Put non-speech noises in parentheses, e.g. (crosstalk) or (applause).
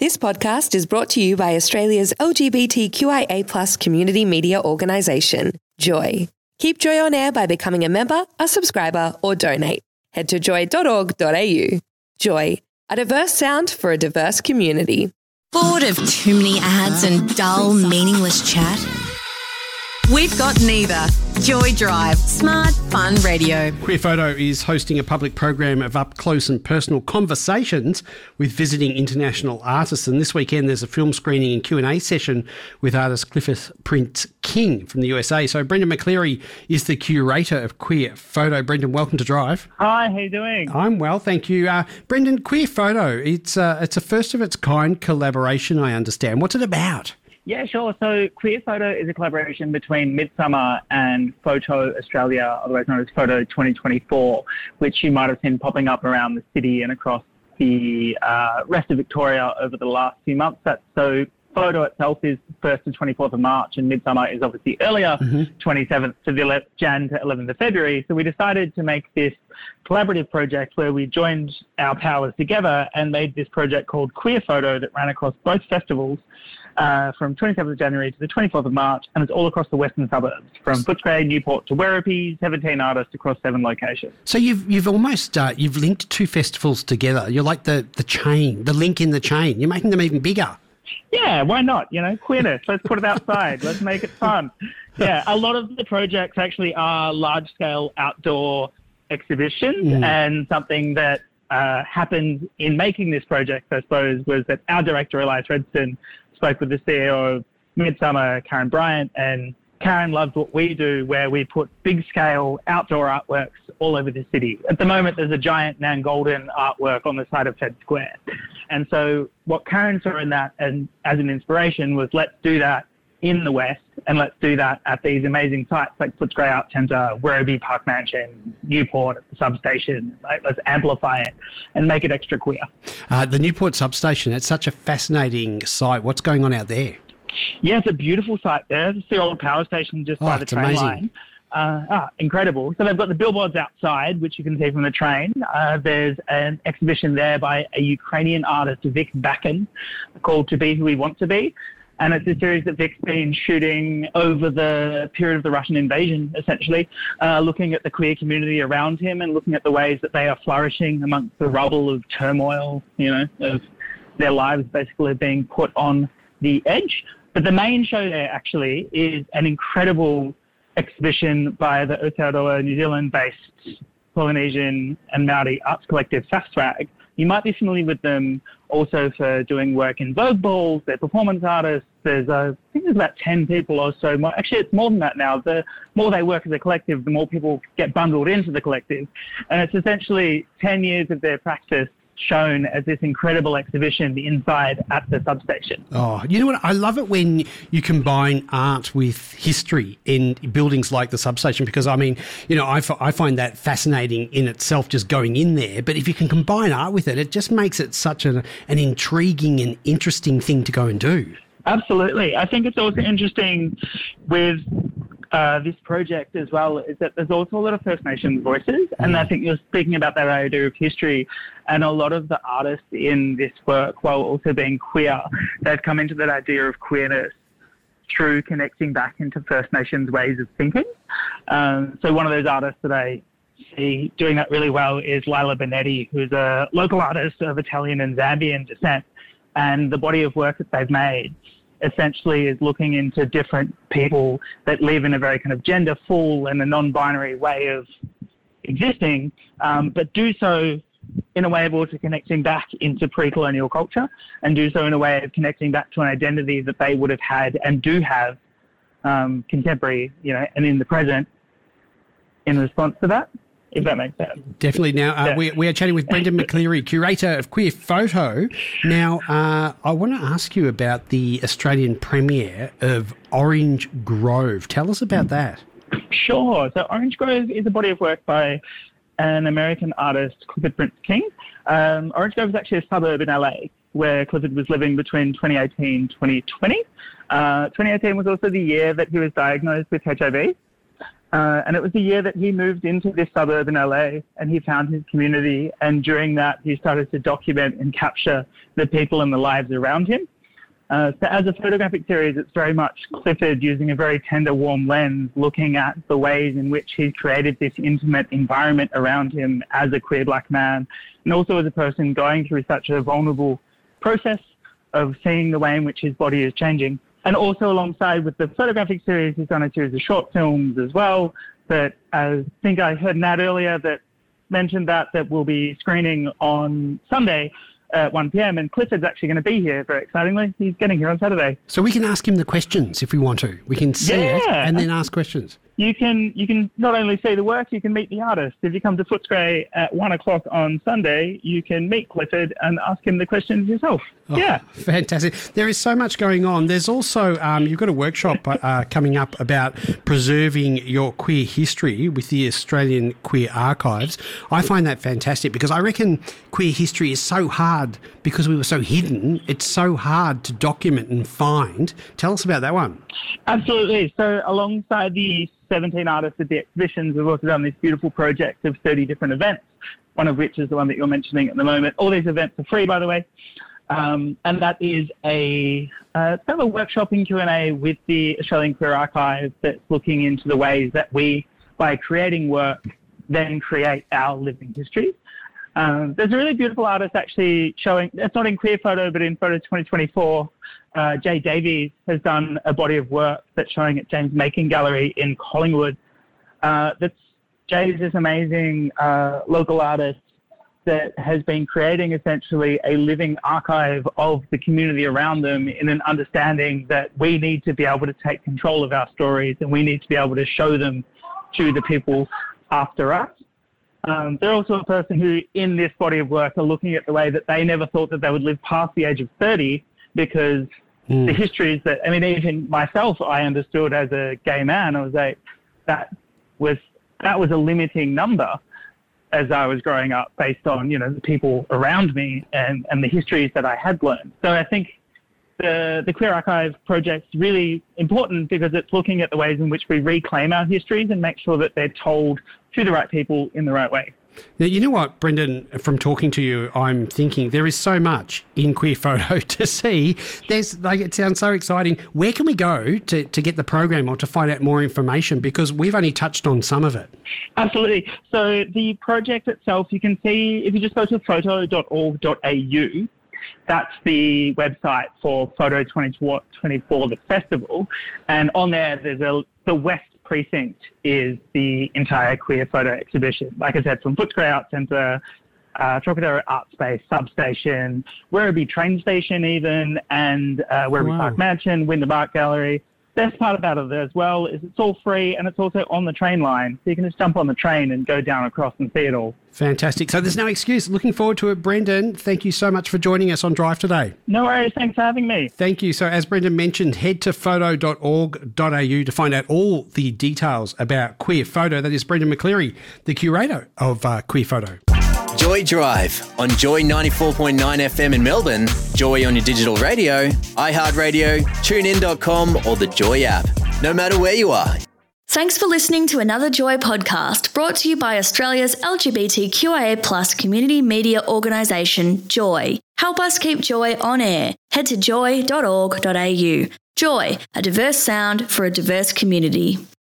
This podcast is brought to you by Australia's LGBTQIA community media organisation, Joy. Keep Joy on air by becoming a member, a subscriber, or donate. Head to joy.org.au. Joy, a diverse sound for a diverse community. Bored of too many ads and dull, meaningless chat? We've got neither. Joy Drive, smart, fun radio. Queer Photo is hosting a public program of up close and personal conversations with visiting international artists. And this weekend, there's a film screening and Q and A session with artist Clifford Prince King from the USA. So Brendan McCleary is the curator of Queer Photo. Brendan, welcome to Drive. Hi, how you doing? I'm well, thank you. Uh, Brendan, Queer Photo. It's uh, it's a first of its kind collaboration. I understand. What's it about? Yeah, sure. So Queer Photo is a collaboration between Midsummer and Photo Australia, otherwise known as Photo 2024, which you might have seen popping up around the city and across the uh, rest of Victoria over the last few months. That's so photo itself is 1st to 24th of March, and Midsummer is obviously earlier, mm-hmm. 27th to the Jan to 11th of February. So we decided to make this collaborative project where we joined our powers together and made this project called Queer Photo that ran across both festivals uh, from 27th of January to the 24th of March, and it's all across the western suburbs, from Footscray, Newport to Werribee, 17 artists across seven locations. So you've you've almost uh, you've linked two festivals together. You're like the the chain, the link in the chain. You're making them even bigger. Yeah, why not? You know, queerness. Let's put it outside. Let's make it fun. Yeah, a lot of the projects actually are large scale outdoor exhibitions, mm. and something that uh, happened in making this project, I suppose, was that our director Elias Redstone spoke with the CEO of Midsummer, Karen Bryant, and Karen loved what we do, where we put big scale outdoor artworks all over the city. At the moment, there's a giant Nan Goldin artwork on the side of Fed Square. And so, what Karen saw in that and as an inspiration was let's do that in the West and let's do that at these amazing sites like Footscray Art Centre, Werribee Park Mansion, Newport at the substation. Like, let's amplify it and make it extra queer. Uh, the Newport substation, it's such a fascinating site. What's going on out there? Yeah, it's a beautiful site there. It's the old power station just oh, by the train amazing. line. Uh, ah, incredible. So they've got the billboards outside, which you can see from the train. Uh, there's an exhibition there by a Ukrainian artist, Vic Bakin, called To Be Who We Want to Be. And it's a series that Vic's been shooting over the period of the Russian invasion, essentially, uh, looking at the queer community around him and looking at the ways that they are flourishing amongst the rubble of turmoil, you know, of their lives basically being put on the edge. But the main show there actually is an incredible exhibition by the Aotearoa New Zealand-based Polynesian and Maori arts collective FAFSWAG, you might be familiar with them also for doing work in Vogue balls. They're performance artists. There's, uh, I think there's about 10 people or so. Actually, it's more than that now. The more they work as a collective, the more people get bundled into the collective. And it's essentially 10 years of their practice shown as this incredible exhibition inside at the substation. Oh, you know what? I love it when you combine art with history in buildings like the substation because, I mean, you know, I, f- I find that fascinating in itself just going in there. But if you can combine art with it, it just makes it such an, an intriguing and interesting thing to go and do. Absolutely. I think it's also interesting with uh, this project as well is that there's also a lot of First Nations voices, and I think you're speaking about that idea of history, and a lot of the artists in this work, while also being queer, they've come into that idea of queerness through connecting back into First Nations ways of thinking. Um, so one of those artists that I see doing that really well is Lila Benetti, who's a local artist of Italian and Zambian descent, and the body of work that they've made essentially is looking into different people that live in a very kind of gender full and a non-binary way of existing, um, but do so in a way of also connecting back into pre-colonial culture and do so in a way of connecting back to an identity that they would have had and do have um, contemporary, you know, and in the present in response to that if that makes sense. Definitely. Now, uh, yeah. we, we are chatting with Brendan (laughs) McCleary, curator of Queer Photo. Now, uh, I want to ask you about the Australian premiere of Orange Grove. Tell us about that. Sure. So, Orange Grove is a body of work by an American artist, Clifford Prince King. Um, Orange Grove is actually a suburb in LA where Clifford was living between 2018 and 2020. Uh, 2018 was also the year that he was diagnosed with HIV. Uh, and it was the year that he moved into this suburb in LA and he found his community. And during that, he started to document and capture the people and the lives around him. Uh, so as a photographic series, it's very much Clifford using a very tender, warm lens, looking at the ways in which he's created this intimate environment around him as a queer black man, and also as a person going through such a vulnerable process of seeing the way in which his body is changing. And also alongside with the photographic series, he's done a series of short films as well. That I think I heard Nat earlier that mentioned that that will be screening on Sunday at 1 p.m. And Clifford's actually going to be here, very excitingly. He's getting here on Saturday. So we can ask him the questions if we want to. We can see Yeah. it and then ask questions. You can you can not only see the work, you can meet the artist. If you come to Footscray at one o'clock on Sunday, you can meet Clifford and ask him the questions yourself. Oh, Yeah. Fantastic. There is so much going on. There's also, um, you've got a workshop uh, coming up about preserving your queer history with the Australian Queer Archives. I find that fantastic because I reckon queer history is so hard because we were so hidden. It's so hard to document and find. Tell us about that one. Absolutely. So, alongside the 17 artists at the exhibitions, we've also done this beautiful project of 30 different events, one of which is the one that you're mentioning at the moment. All these events are free, by the way. Um, and that is a uh, kind of a workshop in Q&A with the Australian Queer Archive that's looking into the ways that we, by creating work, then create our living histories. Um, there's a really beautiful artist actually showing, it's not in Queer Photo, but in Photo 2024, uh, Jay Davies has done a body of work that's showing at James Makin Gallery in Collingwood. Uh, that's Jay is this amazing uh, local artist that has been creating essentially a living archive of the community around them in an understanding that we need to be able to take control of our stories and we need to be able to show them to the people after us. Um, they're also a person who, in this body of work, are looking at the way that they never thought that they would live past the age of 30 because the histories that, I mean, even myself, I understood as a gay man, I was like, that was, that was a limiting number as I was growing up based on, you know, the people around me and, and the histories that I had learned. So I think the, the Queer Archive project is really important because it's looking at the ways in which we reclaim our histories and make sure that they're told to the right people in the right way. Now, you know what, Brendan, from talking to you, I'm thinking there is so much in queer (laughs) photo to see. There's like it sounds so exciting. Where can we go to, to get the program or to find out more information? Because we've only touched on some of it. Absolutely. So the project itself, you can see if you just go to photo.org.au, that's the website for Photo 2024, the festival. And on there, there's a, the West Precinct is the entire queer photo exhibition. Like I said, from Footscray Arts Centre, uh, Trocadero Art Space, Substation, Werribee Train Station even, and uh, Werribee Wow. Park Mansion, Wyndham Art Gallery. Best part about it as well is it's all free and it's also on the train line. So you can just jump on the train and go down across and see it all. Fantastic. So there's no excuse. Looking forward to it, Brendan. Thank you so much for joining us on Drive today. No worries. Thanks for having me. Thank you. So, as Brendan mentioned, head to photo.org.au to find out all the details about Queer Photo. That is Brendan McCleary, the curator of uh, Queer Photo. Joy Drive on Joy 94.9 FM in Melbourne, Joy on your digital radio, iHeartRadio, tunein.com, or the Joy app. No matter where you are, Thanks for listening to another Joy podcast brought to you by Australia's LGBTQIA plus community media organisation, Joy. Help us keep Joy on air. Head to joy.org.au. Joy, a diverse sound for a diverse community.